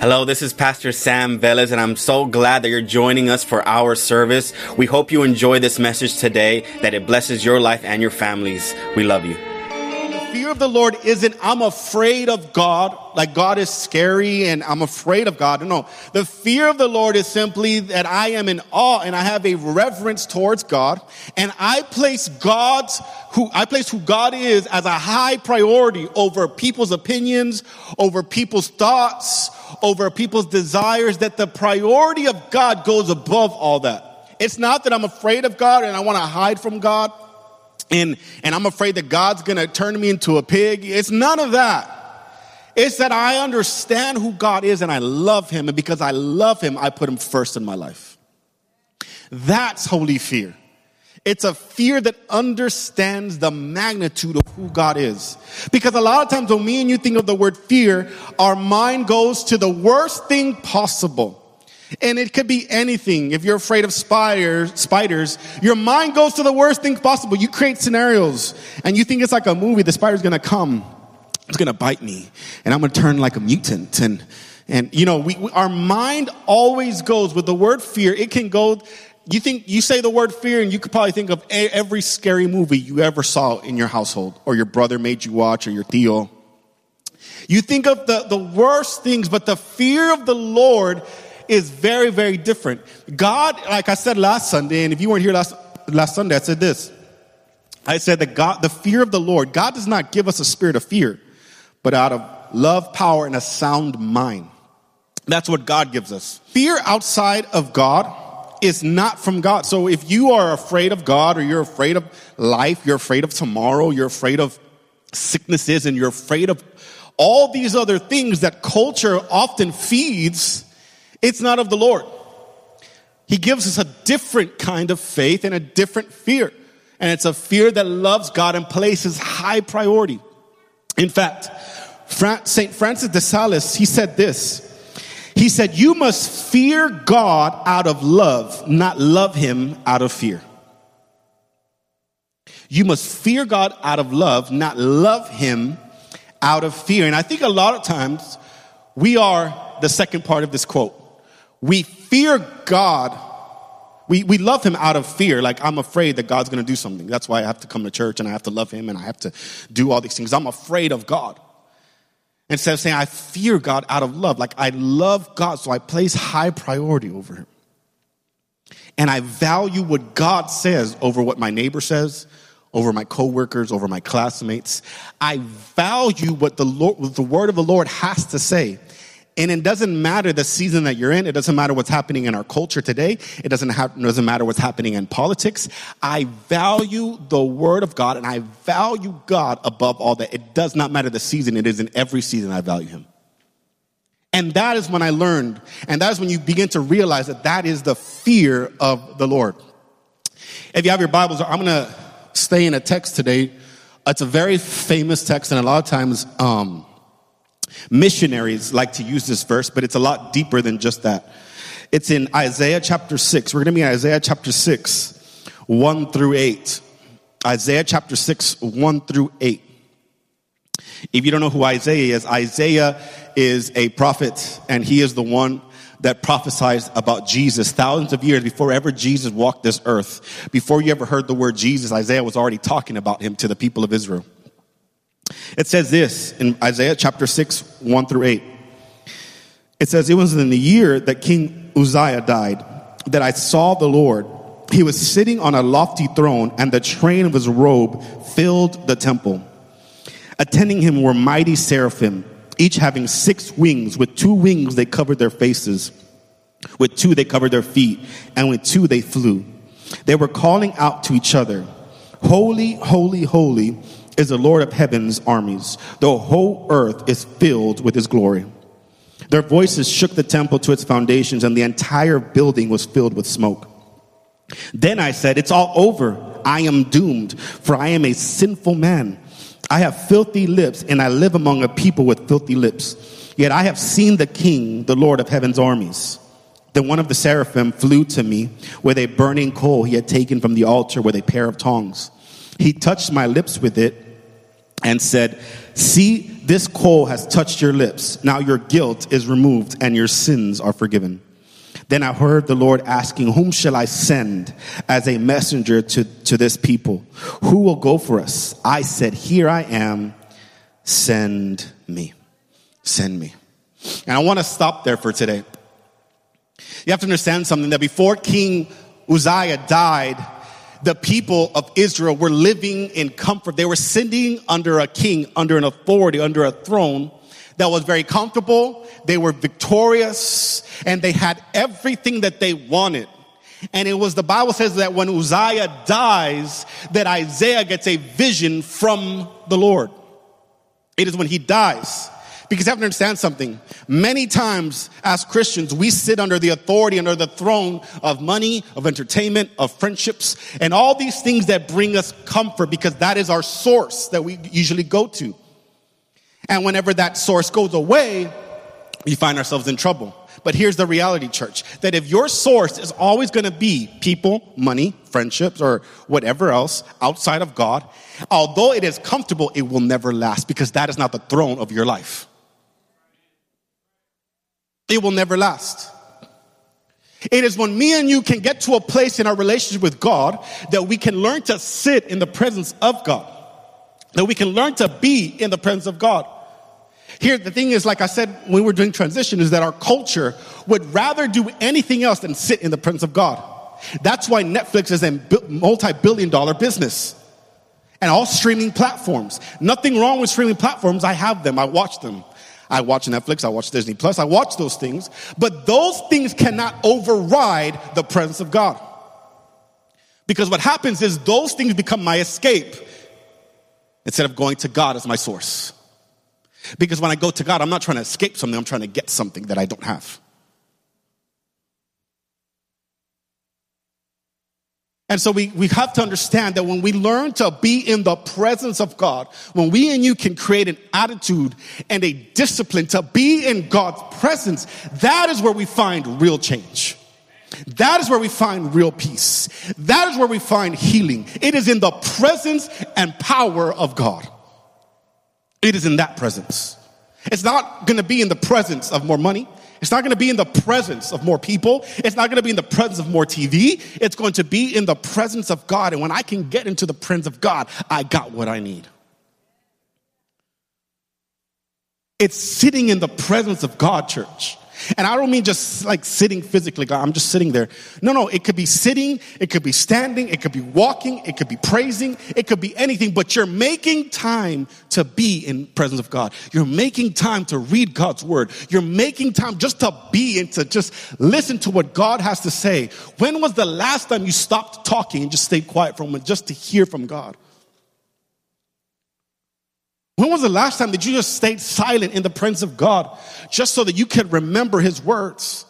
Hello, this is Pastor Sam Velez, and I'm so glad that you're joining us for our service. We hope you enjoy this message today, that it blesses your life and your families. We love you. The fear of the Lord isn't I'm afraid of God, like God is scary and I'm afraid of God. No, the fear of the Lord is simply that I am in awe and I have a reverence towards God and I place God's who I place who God is as a high priority over people's opinions, over people's thoughts, over people's desires, that the priority of God goes above all that. It's not that I'm afraid of God and I want to hide from God and, and I'm afraid that God's gonna turn me into a pig. It's none of that. It's that I understand who God is and I love Him. And because I love Him, I put Him first in my life. That's holy fear. It's a fear that understands the magnitude of who God is. Because a lot of times when me and you think of the word fear, our mind goes to the worst thing possible. And it could be anything. If you're afraid of spiders, spiders, your mind goes to the worst thing possible. You create scenarios and you think it's like a movie. The spider's gonna come. It's gonna bite me and I'm gonna turn like a mutant. And, and you know, we, we, our mind always goes with the word fear. It can go, you think, you say the word fear and you could probably think of a, every scary movie you ever saw in your household or your brother made you watch or your tío. You think of the, the worst things, but the fear of the Lord is very, very different. God, like I said last Sunday, and if you weren't here last, last Sunday, I said this. I said that God, the fear of the Lord, God does not give us a spirit of fear, but out of love, power, and a sound mind. That's what God gives us. Fear outside of God is not from God. So if you are afraid of God or you're afraid of life, you're afraid of tomorrow, you're afraid of sicknesses, and you're afraid of all these other things that culture often feeds, it's not of the Lord. He gives us a different kind of faith and a different fear. And it's a fear that loves God and places high priority. In fact, St. Francis de Sales, he said this. He said, You must fear God out of love, not love him out of fear. You must fear God out of love, not love him out of fear. And I think a lot of times we are the second part of this quote. We fear God. We, we love him out of fear. Like, I'm afraid that God's going to do something. That's why I have to come to church and I have to love him and I have to do all these things. I'm afraid of God. Instead of saying, I fear God out of love. Like, I love God, so I place high priority over him. And I value what God says over what my neighbor says, over my coworkers, over my classmates. I value what the Lord, what the word of the Lord has to say. And it doesn't matter the season that you're in. It doesn't matter what's happening in our culture today. It doesn't, it doesn't matter what's happening in politics. I value the word of God and I value God above all that. It does not matter the season. It is in every season I value him. And that is when I learned, and that is when you begin to realize that that is the fear of the Lord. If you have your Bibles, I'm going to stay in a text today. It's a very famous text, and a lot of times, um, missionaries like to use this verse, but it's a lot deeper than just that. It's in Isaiah chapter 6. We're going to be in Isaiah chapter 6, 1 through 8. Isaiah chapter 6, 1 through 8. If you don't know who Isaiah is, Isaiah is a prophet, and he is the one that prophesied about Jesus thousands of years before ever Jesus walked this earth. Before you ever heard the word Jesus, Isaiah was already talking about him to the people of Israel. It says this in Isaiah chapter 6, 1 through 8. It says, It was in the year that King Uzziah died that I saw the Lord. He was sitting on a lofty throne, and the train of his robe filled the temple. Attending him were mighty seraphim, each having six wings. With two wings they covered their faces, with two they covered their feet, and with two they flew. They were calling out to each other, Holy, holy, holy is the Lord of heaven's armies. The whole earth is filled with his glory. Their voices shook the temple to its foundations, and the entire building was filled with smoke. Then I said, It's all over. I am doomed, for I am a sinful man. I have filthy lips, and I live among a people with filthy lips. Yet I have seen the King, the Lord of heaven's armies. Then one of the seraphim flew to me with a burning coal he had taken from the altar with a pair of tongs. He touched my lips with it and said, See, this coal has touched your lips. Now your guilt is removed and your sins are forgiven. Then I heard the Lord asking, Whom shall I send as a messenger to, to this people? Who will go for us? I said, Here I am. Send me. Send me. And I want to stop there for today. You have to understand something that before King Uzziah died, the people of Israel were living in comfort. They were sitting under a king, under an authority, under a throne that was very comfortable. They were victorious and they had everything that they wanted. And it was the Bible says that when Uzziah dies, that Isaiah gets a vision from the Lord. It is when he dies because you have to understand something. Many times as Christians, we sit under the authority, under the throne of money, of entertainment, of friendships, and all these things that bring us comfort because that is our source that we usually go to. And whenever that source goes away, we find ourselves in trouble. But here's the reality, church, that if your source is always going to be people, money, friendships, or whatever else outside of God, although it is comfortable, it will never last because that is not the throne of your life. It will never last. It is when me and you can get to a place in our relationship with God that we can learn to sit in the presence of God. That we can learn to be in the presence of God. Here, the thing is, like I said when we were doing transition, is that our culture would rather do anything else than sit in the presence of God. That's why Netflix is a multi billion dollar business. And all streaming platforms. Nothing wrong with streaming platforms. I have them, I watch them. I watch Netflix, I watch Disney Plus, I watch those things, but those things cannot override the presence of God. Because what happens is those things become my escape instead of going to God as my source. Because when I go to God, I'm not trying to escape something, I'm trying to get something that I don't have. And so we, we have to understand that when we learn to be in the presence of God, when we and you can create an attitude and a discipline to be in God's presence, that is where we find real change. That is where we find real peace. That is where we find healing. It is in the presence and power of God. It is in that presence. It's not going to be in the presence of more money. It's not going to be in the presence of more people. It's not going to be in the presence of more TV. It's going to be in the presence of God. And when I can get into the presence of God, I got what I need. It's sitting in the presence of God, church. And I don't mean just like sitting physically, God, I'm just sitting there. No, no, it could be sitting, it could be standing, it could be walking, it could be praising, it could be anything, but you're making time to be in presence of God. You're making time to read God's word. You're making time just to be and to just listen to what God has to say. When was the last time you stopped talking and just stayed quiet for a moment just to hear from God? When was the last time that you just stayed silent in the presence of God just so that you can remember His words?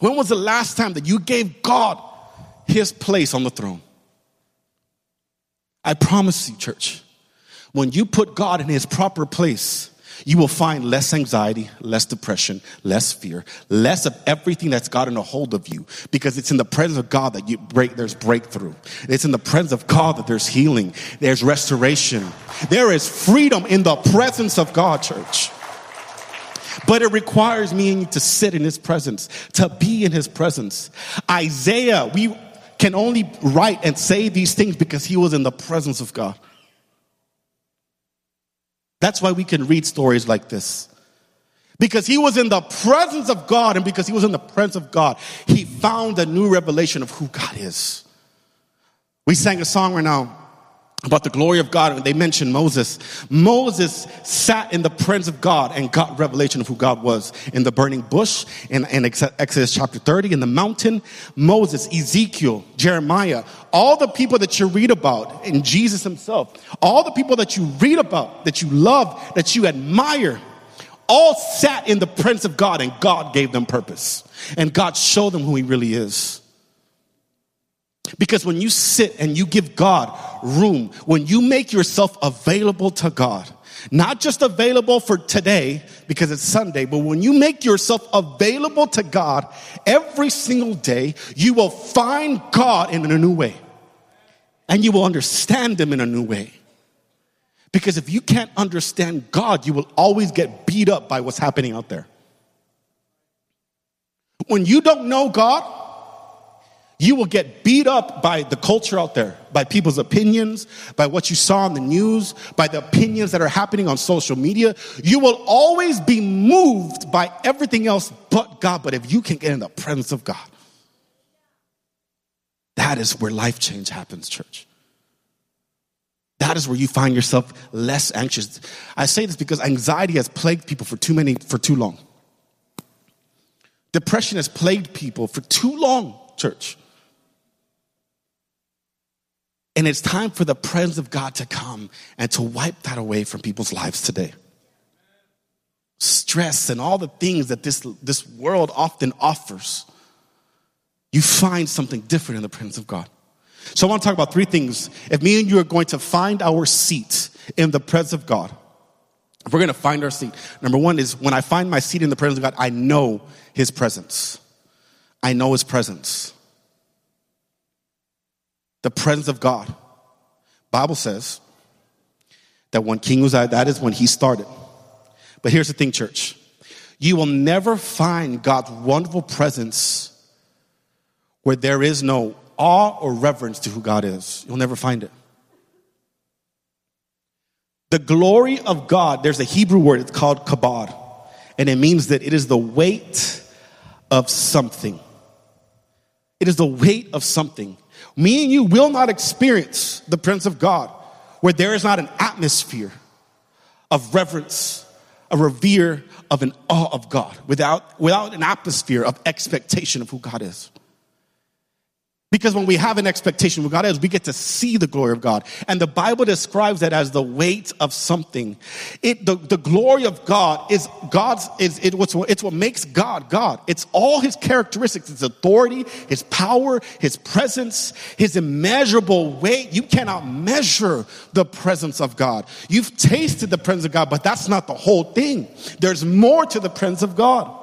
When was the last time that you gave God His place on the throne? I promise you, church, when you put God in His proper place, you will find less anxiety, less depression, less fear, less of everything that's gotten a hold of you because it's in the presence of God that you break, there's breakthrough. It's in the presence of God that there's healing, there's restoration. There is freedom in the presence of God, church. But it requires me and you to sit in his presence, to be in his presence. Isaiah, we can only write and say these things because he was in the presence of God. That's why we can read stories like this. Because he was in the presence of God, and because he was in the presence of God, he found a new revelation of who God is. We sang a song right now about the glory of God, and they mentioned Moses. Moses sat in the presence of God and got revelation of who God was in the burning bush, in, in Exodus chapter 30, in the mountain. Moses, Ezekiel, Jeremiah, all the people that you read about, and Jesus himself, all the people that you read about, that you love, that you admire, all sat in the presence of God, and God gave them purpose. And God showed them who He really is. Because when you sit and you give God room, when you make yourself available to God, not just available for today because it's Sunday, but when you make yourself available to God every single day, you will find God in a new way. and you will understand Him in a new way. Because if you can't understand God, you will always get beat up by what's happening out there. When you don't know God, you will get beat up by the culture out there, by people's opinions, by what you saw on the news, by the opinions that are happening on social media. You will always be moved by everything else but God. But if you can get in the presence of God, that is where life change happens, church. That is where you find yourself less anxious. I say this because anxiety has plagued people for too many, for too long. Depression has plagued people for too long, church. And it's time for the presence of God to come and to wipe that away from people's lives today. Stress and all the things that this, this world often offers, you find something different in the presence of God. So I want to talk about three things. If me and you are going to find our seat in the presence of God, if we're going to find our seat, number one is when I find my seat in the presence of God, I know His presence. I know His presence the presence of God. Bible says that when King Uzziah, that is when he started. But here's the thing, church. You will never find God's wonderful presence where there is no awe or reverence to who God is. You'll never find it. The glory of God, there's a Hebrew word, it's called kabod, and it means that it is the weight of something. It is the weight of something. Me and you will not experience the presence of God where there is not an atmosphere of reverence, a revere, of an awe of God, without, without an atmosphere of expectation of who God is. Because when we have an expectation with God is, we get to see the glory of God. And the Bible describes that as the weight of something. It, the, the glory of God is God's, is, it, what's, it's what makes God God. It's all his characteristics, his authority, his power, his presence, his immeasurable weight. You cannot measure the presence of God. You've tasted the presence of God, but that's not the whole thing. There's more to the presence of God.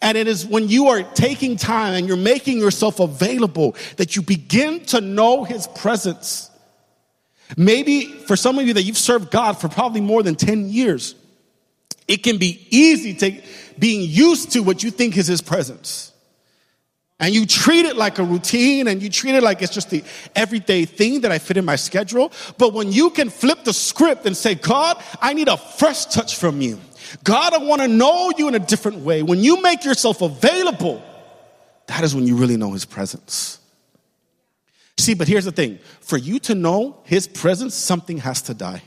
And it is when you are taking time and you're making yourself available that you begin to know his presence. Maybe for some of you that you've served God for probably more than 10 years, it can be easy to being used to what you think is his presence. And you treat it like a routine and you treat it like it's just the everyday thing that I fit in my schedule. But when you can flip the script and say, God, I need a fresh touch from you. God, I want to know you in a different way. When you make yourself available, that is when you really know his presence. See, but here's the thing for you to know his presence, something has to die.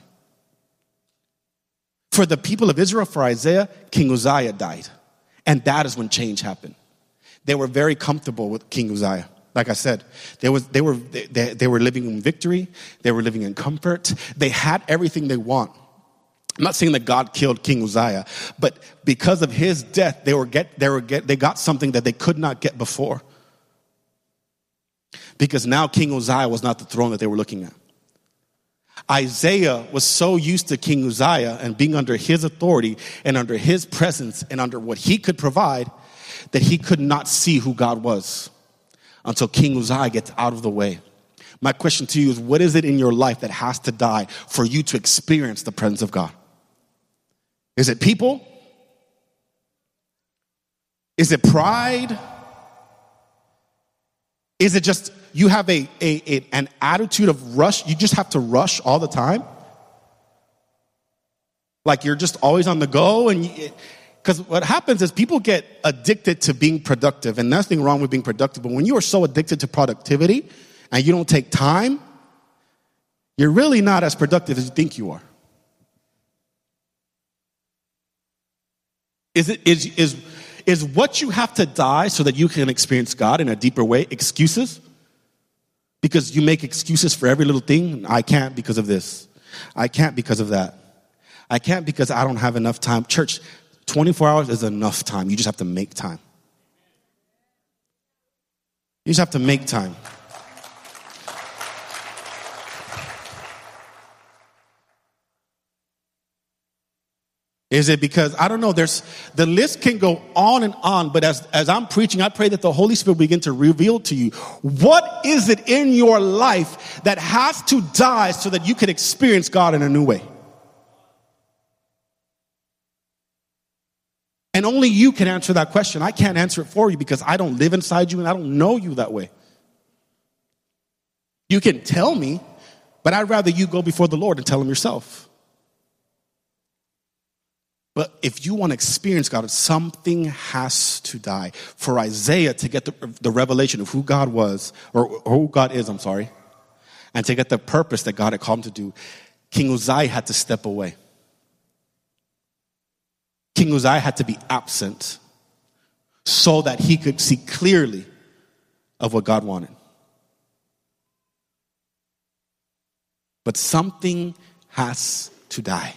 For the people of Israel, for Isaiah, King Uzziah died. And that is when change happened. They were very comfortable with King Uzziah. Like I said, they, was, they, were, they, they were living in victory. They were living in comfort. They had everything they want. I'm not saying that God killed King Uzziah, but because of his death, they were get, they were get, they got something that they could not get before. Because now King Uzziah was not the throne that they were looking at. Isaiah was so used to King Uzziah and being under his authority and under his presence and under what he could provide that he could not see who God was until King Uzziah gets out of the way. My question to you is what is it in your life that has to die for you to experience the presence of God? Is it people? Is it pride? Is it just you have a, a, a, an attitude of rush? You just have to rush all the time? Like you're just always on the go and because what happens is people get addicted to being productive and nothing wrong with being productive but when you are so addicted to productivity and you don't take time you're really not as productive as you think you are Is it is is is what you have to die so that you can experience God in a deeper way excuses? Because you make excuses for every little thing. I can't because of this. I can't because of that. I can't because I don't have enough time. Church, 24 hours is enough time. You just have to make time. You just have to make time. Is it because I don't know? There's the list can go on and on, but as as I'm preaching, I pray that the Holy Spirit begin to reveal to you what is it in your life that has to die so that you can experience God in a new way. And only you can answer that question. I can't answer it for you because I don't live inside you and I don't know you that way. You can tell me, but I'd rather you go before the Lord and tell him yourself. But if you want to experience God, something has to die. For Isaiah to get the, the revelation of who God was, or, or, who God is, I'm sorry, and to get the purpose that God had called him to do, King Uzziah had to step away. King Uzziah had to be absent so that he could see clearly of what God wanted. But something has to die.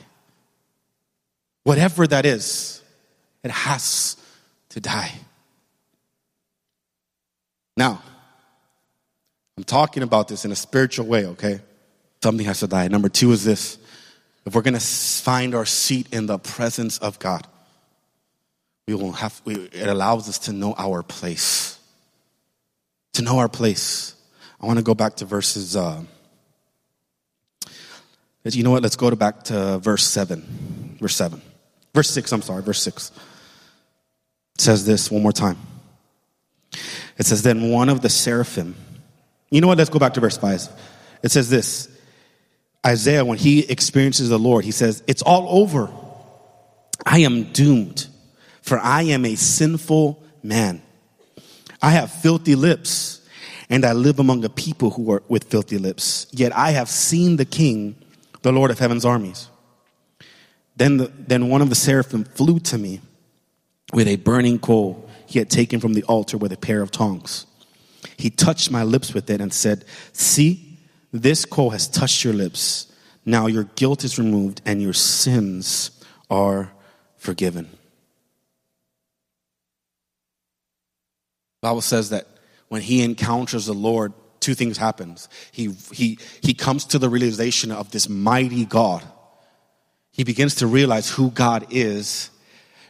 Whatever that is, it has to die. Now, I'm talking about this in a spiritual way, okay? Something has to die. Number two is this if we're going to find our seat in the presence of God, we will have, we, it allows us to know our place. To know our place. I want to go back to verses, uh, you know what? Let's go to back to verse 7. Verse 7. Verse 6, I'm sorry, verse 6. It says this one more time. It says, Then one of the seraphim, you know what? Let's go back to verse 5. It says this Isaiah, when he experiences the Lord, he says, It's all over. I am doomed, for I am a sinful man. I have filthy lips, and I live among a people who are with filthy lips. Yet I have seen the King, the Lord of heaven's armies. Then, the, then one of the seraphim flew to me with a burning coal he had taken from the altar with a pair of tongs. He touched my lips with it and said, See, this coal has touched your lips. Now your guilt is removed and your sins are forgiven. Bible says that when he encounters the Lord, two things happens. He, he, he comes to the realization of this mighty God he begins to realize who God is,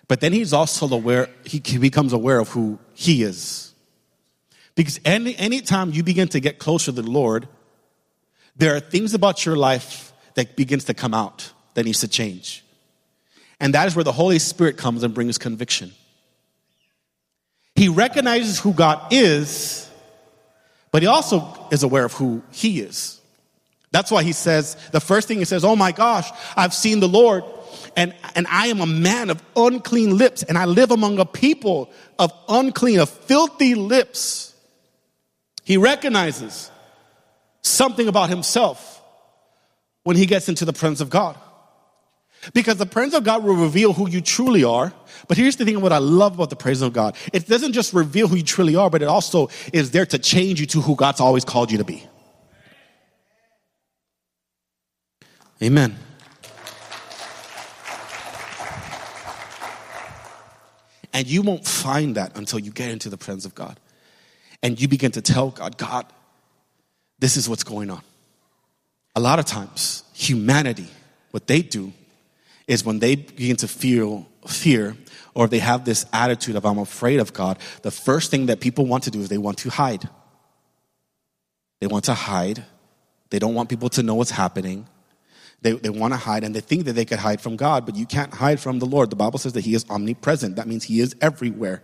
but then he's also aware, he becomes aware of who he is. Because any anytime you begin to get closer to the Lord, there are things about your life that begins to come out that needs to change. And that is where the Holy Spirit comes and brings conviction. He recognizes who God is, but he also is aware of who he is. That's why he says, the first thing he says, Oh my gosh, I've seen the Lord and, and I am a man of unclean lips and I live among a people of unclean, of filthy lips. He recognizes something about himself when he gets into the presence of God. Because the presence of God will reveal who you truly are. But here's the thing what I love about the presence of God. It doesn't just reveal who you truly are, but it also is there to change you to who God's always called you to be. Amen. And you won't find that until you get into the presence of God. And you begin to tell God, God, this is what's going on. A lot of times, humanity, what they do is when they begin to feel fear or they have this attitude of, I'm afraid of God, the first thing that people want to do is they want to hide. They want to hide. They don't want people to know what's happening. They, they want to hide and they think that they could hide from God, but you can't hide from the Lord. The Bible says that He is omnipresent. That means He is everywhere.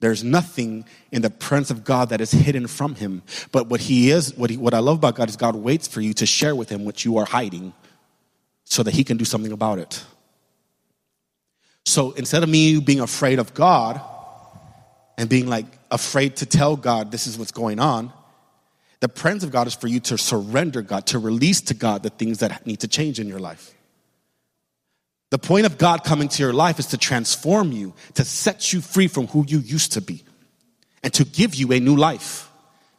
There's nothing in the presence of God that is hidden from Him. But what He is, what, he, what I love about God is God waits for you to share with Him what you are hiding so that He can do something about it. So instead of me being afraid of God and being like afraid to tell God this is what's going on, the presence of God is for you to surrender God, to release to God the things that need to change in your life. The point of God coming to your life is to transform you, to set you free from who you used to be, and to give you a new life.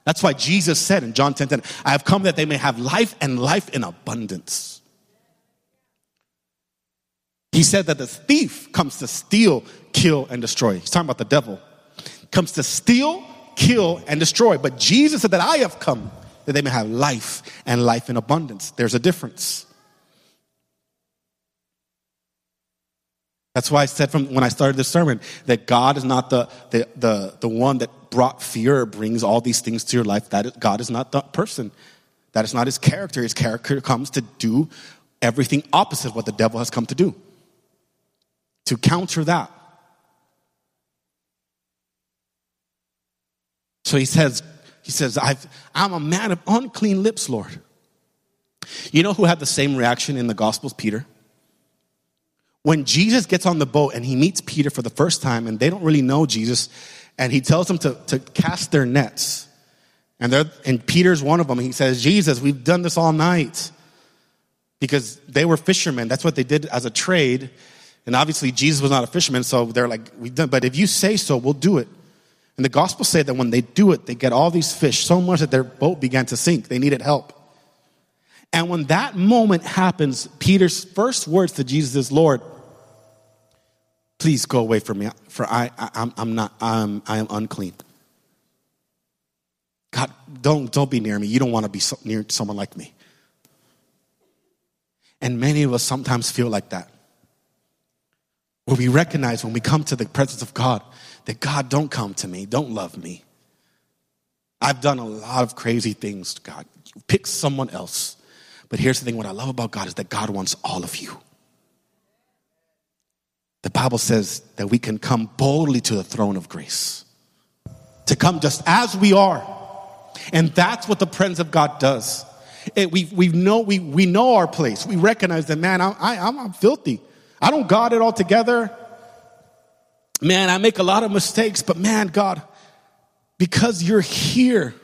That's why Jesus said in John 10 10, I have come that they may have life and life in abundance. He said that the thief comes to steal, kill, and destroy. He's talking about the devil. Comes to steal, kill, and destroy. But Jesus said that I have come that they may have life and life in abundance. There's a difference. That's why I said from when I started this sermon that God is not the, the, the, the one that brought fear or brings all these things to your life. That God is not that person. That is not his character. His character comes to do everything opposite of what the devil has come to do. To counter that. So he says, he says, i am a man of unclean lips, Lord. You know who had the same reaction in the Gospels? Peter. When Jesus gets on the boat and he meets Peter for the first time, and they don't really know Jesus, and he tells them to, to cast their nets. And, and Peter's one of them. He says, Jesus, we've done this all night. Because they were fishermen. That's what they did as a trade. And obviously, Jesus was not a fisherman, so they're like, we've done, but if you say so, we'll do it. And the gospel say that when they do it, they get all these fish so much that their boat began to sink. They needed help. And when that moment happens, Peter's first words to Jesus is, Lord, please go away from me, for I, I, am I'm not, I'm, I am unclean. God, don't, don't be near me. You don't want to be so, near someone like me. And many of us sometimes feel like that. Where we recognize when we come to the presence of God that God, don't come to me, don't love me. I've done a lot of crazy things, God. Pick someone else. But here's the thing what I love about God is that God wants all of you. The Bible says that we can come boldly to the throne of grace, to come just as we are. And that's what the presence of God does. It, we, we, know, we, we know our place. We recognize that, man, I, I, I'm, filthy. I don't got it all together. Man, I make a lot of mistakes, but man, God, because you're here,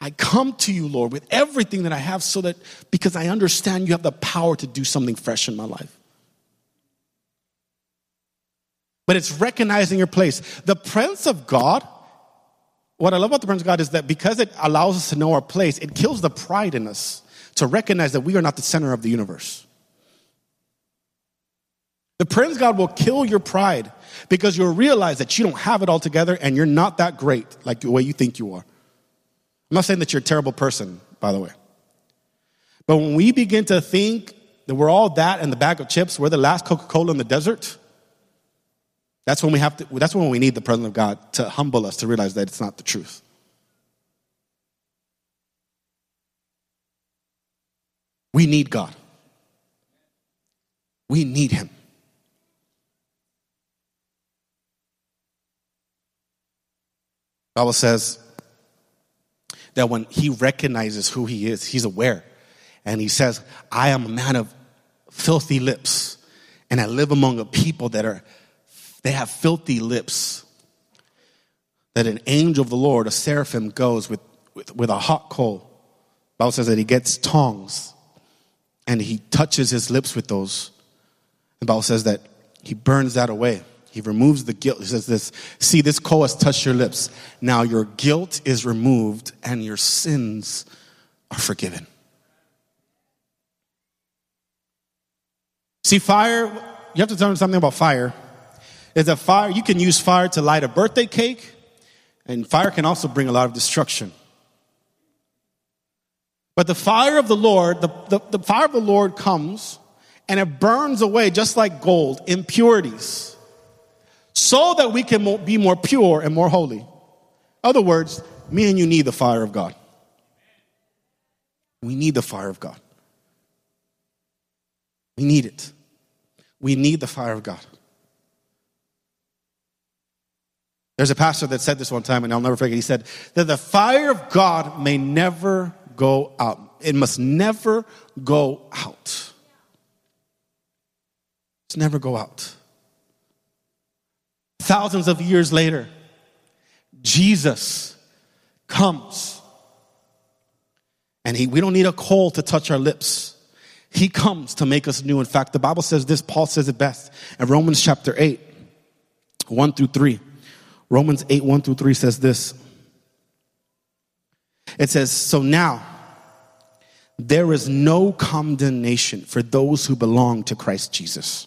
I come to you, Lord, with everything that I have so that because I understand you have the power to do something fresh in my life. But it's recognizing your place. The presence of God, what I love about the presence of God is that because it allows us to know our place, it kills the pride in us to recognize that we are not the center of the universe. The presence of God will kill your pride because you'll realize that you don't have it all together and you're not that great like the way you think you are. I'm not saying that you're a terrible person, by the way. But when we begin to think that we're all that and the bag of chips, we're the last Coca Cola in the desert, that's when we have to, that's when we need the presence of God to humble us to realize that it's not the truth. We need God. We need Him. Bible says that when he recognizes who he is, he's aware. And he says, I am a man of filthy lips, and I live among a people that are, they have filthy lips. That an angel of the Lord, a seraphim, goes with, with, with a hot coal. Bible says that he gets tongs and he touches his lips with those. The Bible says that he burns that away. He removes the guilt. He says this, see, this coal has touched your lips. Now your guilt is removed and your sins are forgiven. See, fire, you have to tell me something about fire. Is that fire, you can use fire to light a birthday cake, and fire can also bring a lot of destruction. But the fire of the Lord, the, the, the fire of the Lord comes and it burns away just like gold, impurities so that we can be more pure and more holy. Other words, me and you need the fire of God. We need the fire of God. We need it. We need the fire of God. There's a pastor that said this one time, and I'll never forget. He said that the fire of God may never go out. It must never go out. It's never go out thousands of years later, Jesus comes. And he, we don't need a coal to touch our lips. He comes to make us new. In fact, the Bible says this, Paul says it best in Romans chapter 8, 1 through 3. Romans 8, 1 through 3 says this. It says, So now, there is no condemnation for those who belong to Christ Jesus.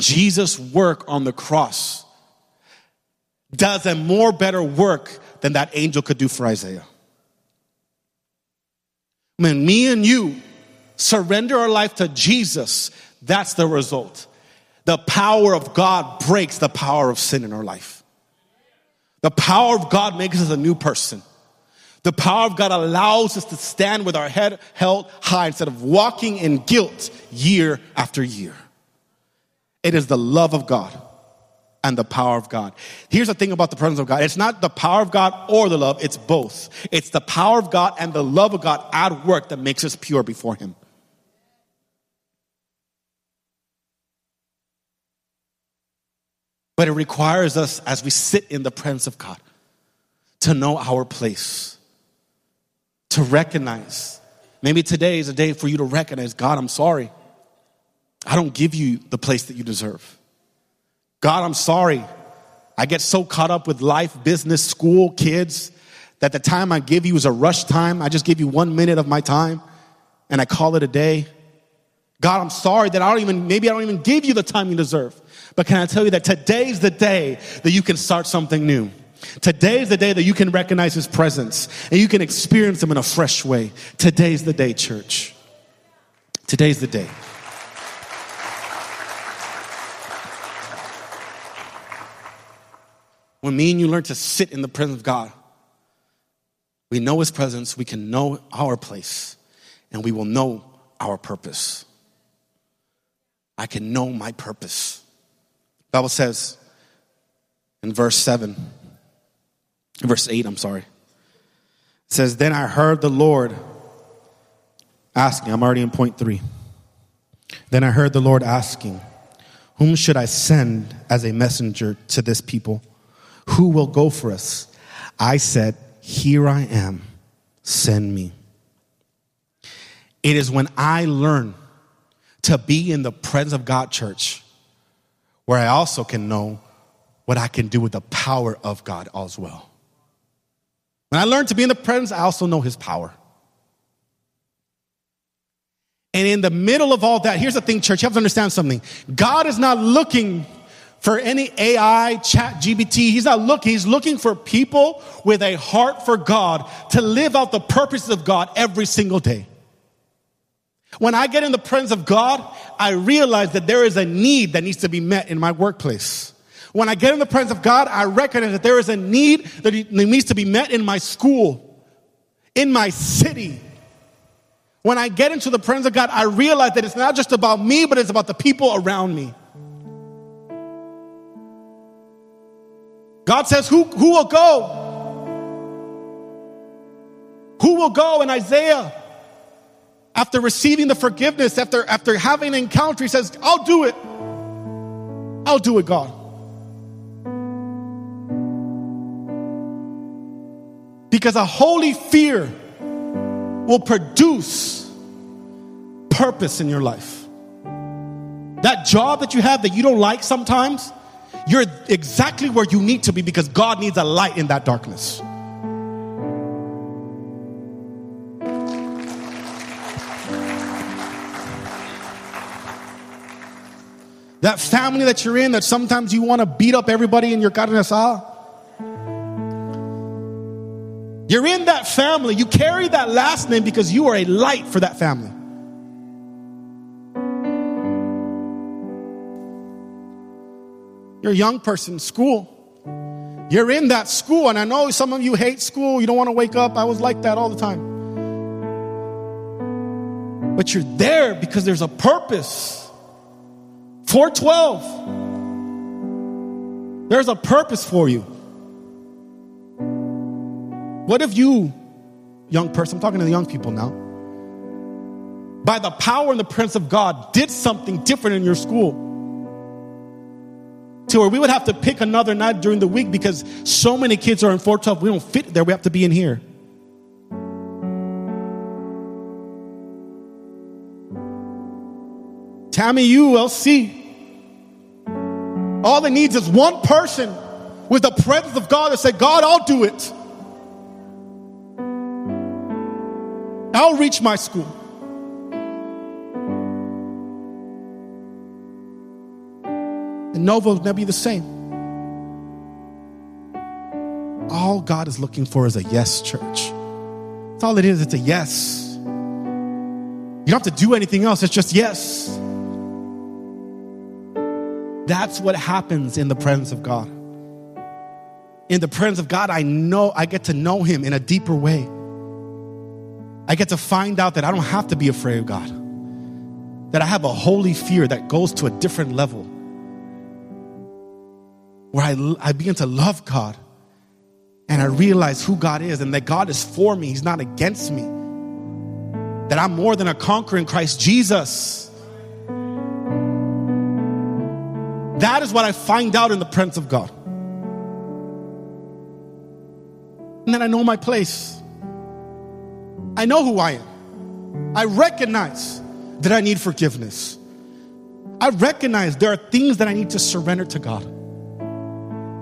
Jesus' work on the cross does a more better work than that angel could do for Isaiah. When me and you surrender our life to Jesus, that's the result. The power of God breaks the power of sin in our life. The power of God makes us a new person. The power of God allows us to stand with our head held high instead of walking in guilt year after year. It is the love of God and the power of God. Here's the thing about the presence of God. It's not the power of God or the love, it's both. It's the power of God and the love of God at work that makes us pure before Him. But it requires us, as we sit in the presence of God, to know our place, to recognize. Maybe today is a day for you to recognize God, I'm sorry. I don't give you the place that you deserve. God, I'm sorry. I get so caught up with life, business, school, kids, that the time I give you is a rush time. I just give you one minute of my time and I call it a day. God, I'm sorry that I don't even, maybe I don't even give you the time you deserve. But can I tell you that today's the day that you can start something new? Today's the day that you can recognize His presence and you can experience Him in a fresh way. Today's the day, church. Today's the day. When me and you learn to sit in the presence of God, we know His presence, we can know our place, and we will know our purpose. I can know my purpose. The Bible says in verse 7, verse 8, I'm sorry. It says, Then I heard the Lord asking, I'm already in point three. Then I heard the Lord asking, Whom should I send as a messenger to this people? Who will go for us? I said, Here I am, send me. It is when I learn to be in the presence of God, church, where I also can know what I can do with the power of God as well. When I learn to be in the presence, I also know His power. And in the middle of all that, here's the thing, church, you have to understand something. God is not looking for any AI, chat GBT. He's not looking. He's looking for people with a heart for God to live out the purposes of God every single day. When I get in the presence of God, I realize that there is a need that needs to be met in my workplace. When I get in the presence of God, I recognize that there is a need that needs to be met in my school, in my city. When I get into the presence of God, I realize that it's not just about me, but it's about the people around me. God says, Who, who will go? Who will go? In Isaiah, after receiving the forgiveness, after, after having an encounter, he says, I'll do it. I'll do it, God. Because a holy fear will produce purpose in your life. That job that you have that you don't like sometimes, you're exactly where you need to be because God needs a light in that darkness. That family that you're in that sometimes you want to beat up everybody in your carne asada. You're in that family. You carry that last name because you are a light for that family. You're a young person school. You're in that school, and I know some of you hate school. You don't want to wake up. I was like that all the time. But you're there because there's a purpose. 412. There's a purpose for you. What if you, young person, I'm talking to the young people now, by the power and the presence of God, did something different in your school? To where we would have to pick another night during the week because so many kids are in 412. We don't fit there. We have to be in here. Tammy ULC. All it needs is one person with the presence of God that say, God, I'll do it. I'll reach my school. And Nova will never be the same. All God is looking for is a yes, church. That's all it is. It's a yes. You don't have to do anything else. It's just yes. That's what happens in the presence of God. In the presence of God, I know, I get to know Him in a deeper way. I get to find out that I don't have to be afraid of God, that I have a holy fear that goes to a different level, where I, I begin to love God and I realize who God is and that God is for me, He's not against me, that I'm more than a conqueror in Christ Jesus. That is what I find out in the presence of God. And then I know my place. I know who I am. I recognize that I need forgiveness. I recognize there are things that I need to surrender to God.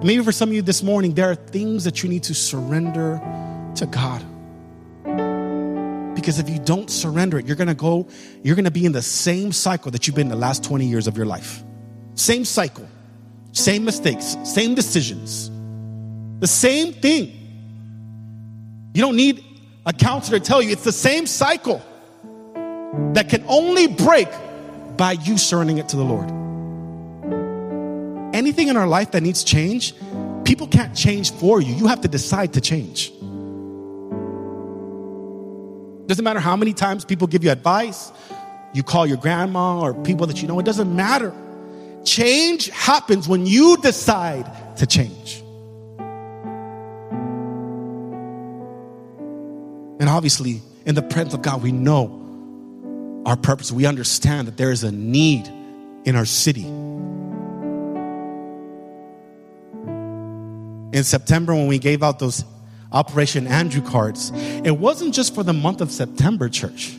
Maybe for some of you this morning, there are things that you need to surrender to God. Because if you don't surrender it, you're gonna go, you're gonna be in the same cycle that you've been in the last 20 years of your life. Same cycle, same mistakes, same decisions, the same thing. You don't need a counselor to tell you it's the same cycle that can only break by you surrendering it to the Lord. Anything in our life that needs change, people can't change for you. You have to decide to change. Doesn't matter how many times people give you advice, you call your grandma or people that you know, it doesn't matter. Change happens when you decide to change. And obviously, in the presence of God, we know our purpose. We understand that there is a need in our city. In September, when we gave out those Operation Andrew cards, it wasn't just for the month of September, church.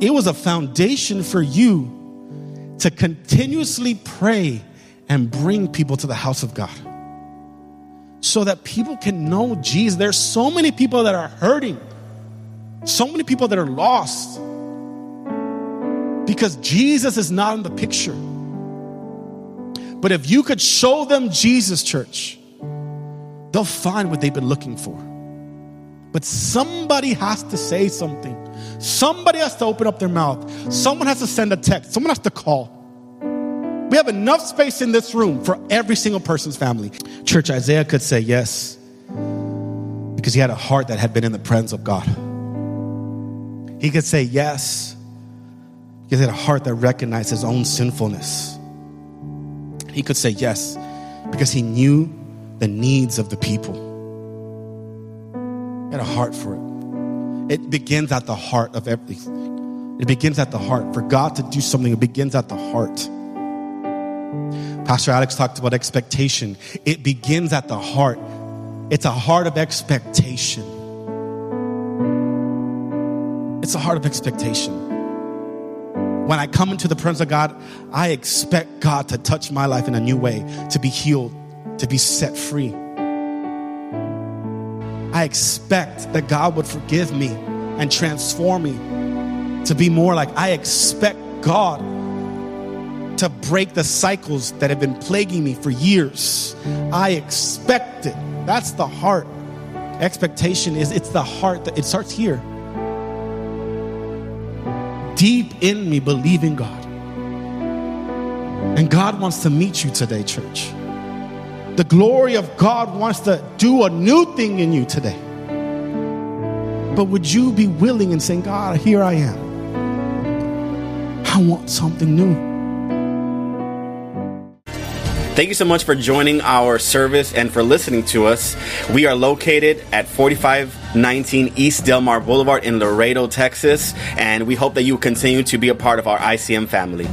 It was a foundation for you to continuously pray and bring people to the house of God so that people can know Jesus. There's so many people that are hurting, so many people that are lost because Jesus is not in the picture. But if you could show them Jesus, church, they'll find what they've been looking for. But somebody has to say something. Somebody has to open up their mouth. Someone has to send a text. Someone has to call. We have enough space in this room for every single person's family. Church, Isaiah could say yes because he had a heart that had been in the presence of God. He could say yes because he had a heart that recognized his own sinfulness. He could say yes because he knew the needs of the people. Had a heart for it. It begins at the heart of everything. It begins at the heart. For God to do something, it begins at the heart. Pastor Alex talked about expectation. It begins at the heart. It's a heart of expectation. It's a heart of expectation. When I come into the presence of God, I expect God to touch my life in a new way, to be healed, to be set free. I expect that God would forgive me and transform me to be more like I expect God to break the cycles that have been plaguing me for years. I expect it. That's the heart. Expectation is it's the heart that it starts here. Deep in me believing God. And God wants to meet you today, church. The glory of God wants to do a new thing in you today. But would you be willing and saying, God, here I am. I want something new. Thank you so much for joining our service and for listening to us. We are located at 4519 East Delmar Boulevard in Laredo, Texas, and we hope that you continue to be a part of our ICM family.